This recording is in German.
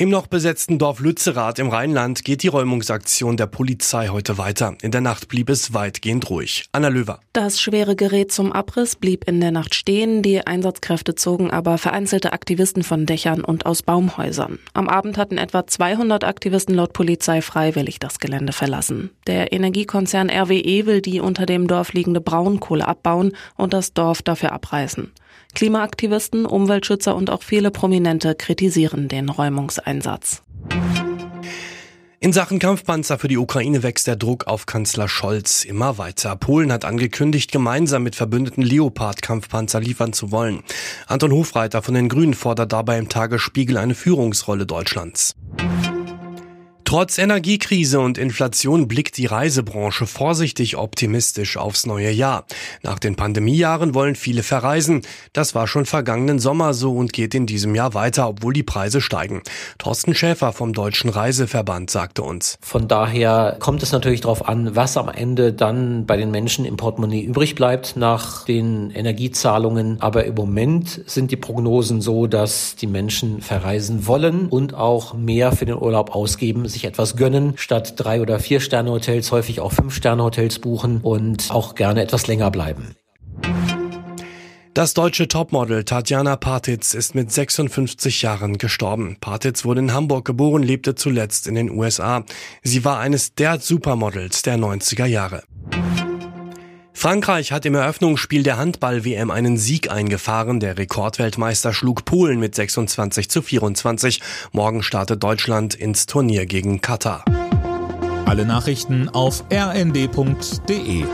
Im noch besetzten Dorf Lützerath im Rheinland geht die Räumungsaktion der Polizei heute weiter. In der Nacht blieb es weitgehend ruhig. Anna Löwer. Das schwere Gerät zum Abriss blieb in der Nacht stehen. Die Einsatzkräfte zogen aber vereinzelte Aktivisten von Dächern und aus Baumhäusern. Am Abend hatten etwa 200 Aktivisten laut Polizei freiwillig das Gelände verlassen. Der Energiekonzern RWE will die unter dem Dorf liegende Braunkohle abbauen und das Dorf dafür abreißen. Klimaaktivisten, Umweltschützer und auch viele Prominente kritisieren den Räumungseinsatz. In Sachen Kampfpanzer für die Ukraine wächst der Druck auf Kanzler Scholz immer weiter. Polen hat angekündigt, gemeinsam mit Verbündeten Leopard-Kampfpanzer liefern zu wollen. Anton Hofreiter von den Grünen fordert dabei im Tagesspiegel eine Führungsrolle Deutschlands. Trotz Energiekrise und Inflation blickt die Reisebranche vorsichtig optimistisch aufs neue Jahr. Nach den Pandemiejahren wollen viele verreisen. Das war schon vergangenen Sommer so und geht in diesem Jahr weiter, obwohl die Preise steigen. Thorsten Schäfer vom Deutschen Reiseverband sagte uns. Von daher kommt es natürlich darauf an, was am Ende dann bei den Menschen im Portemonnaie übrig bleibt nach den Energiezahlungen. Aber im Moment sind die Prognosen so, dass die Menschen verreisen wollen und auch mehr für den Urlaub ausgeben sich etwas gönnen, statt drei oder vier Sterne Hotels häufig auch fünf Sterne Hotels buchen und auch gerne etwas länger bleiben. Das deutsche Topmodel Tatjana Partitz ist mit 56 Jahren gestorben. Partitz wurde in Hamburg geboren, lebte zuletzt in den USA. Sie war eines der Supermodels der 90er Jahre. Frankreich hat im Eröffnungsspiel der Handball-WM einen Sieg eingefahren. Der Rekordweltmeister schlug Polen mit 26 zu 24. Morgen startet Deutschland ins Turnier gegen Katar. Alle Nachrichten auf rnd.de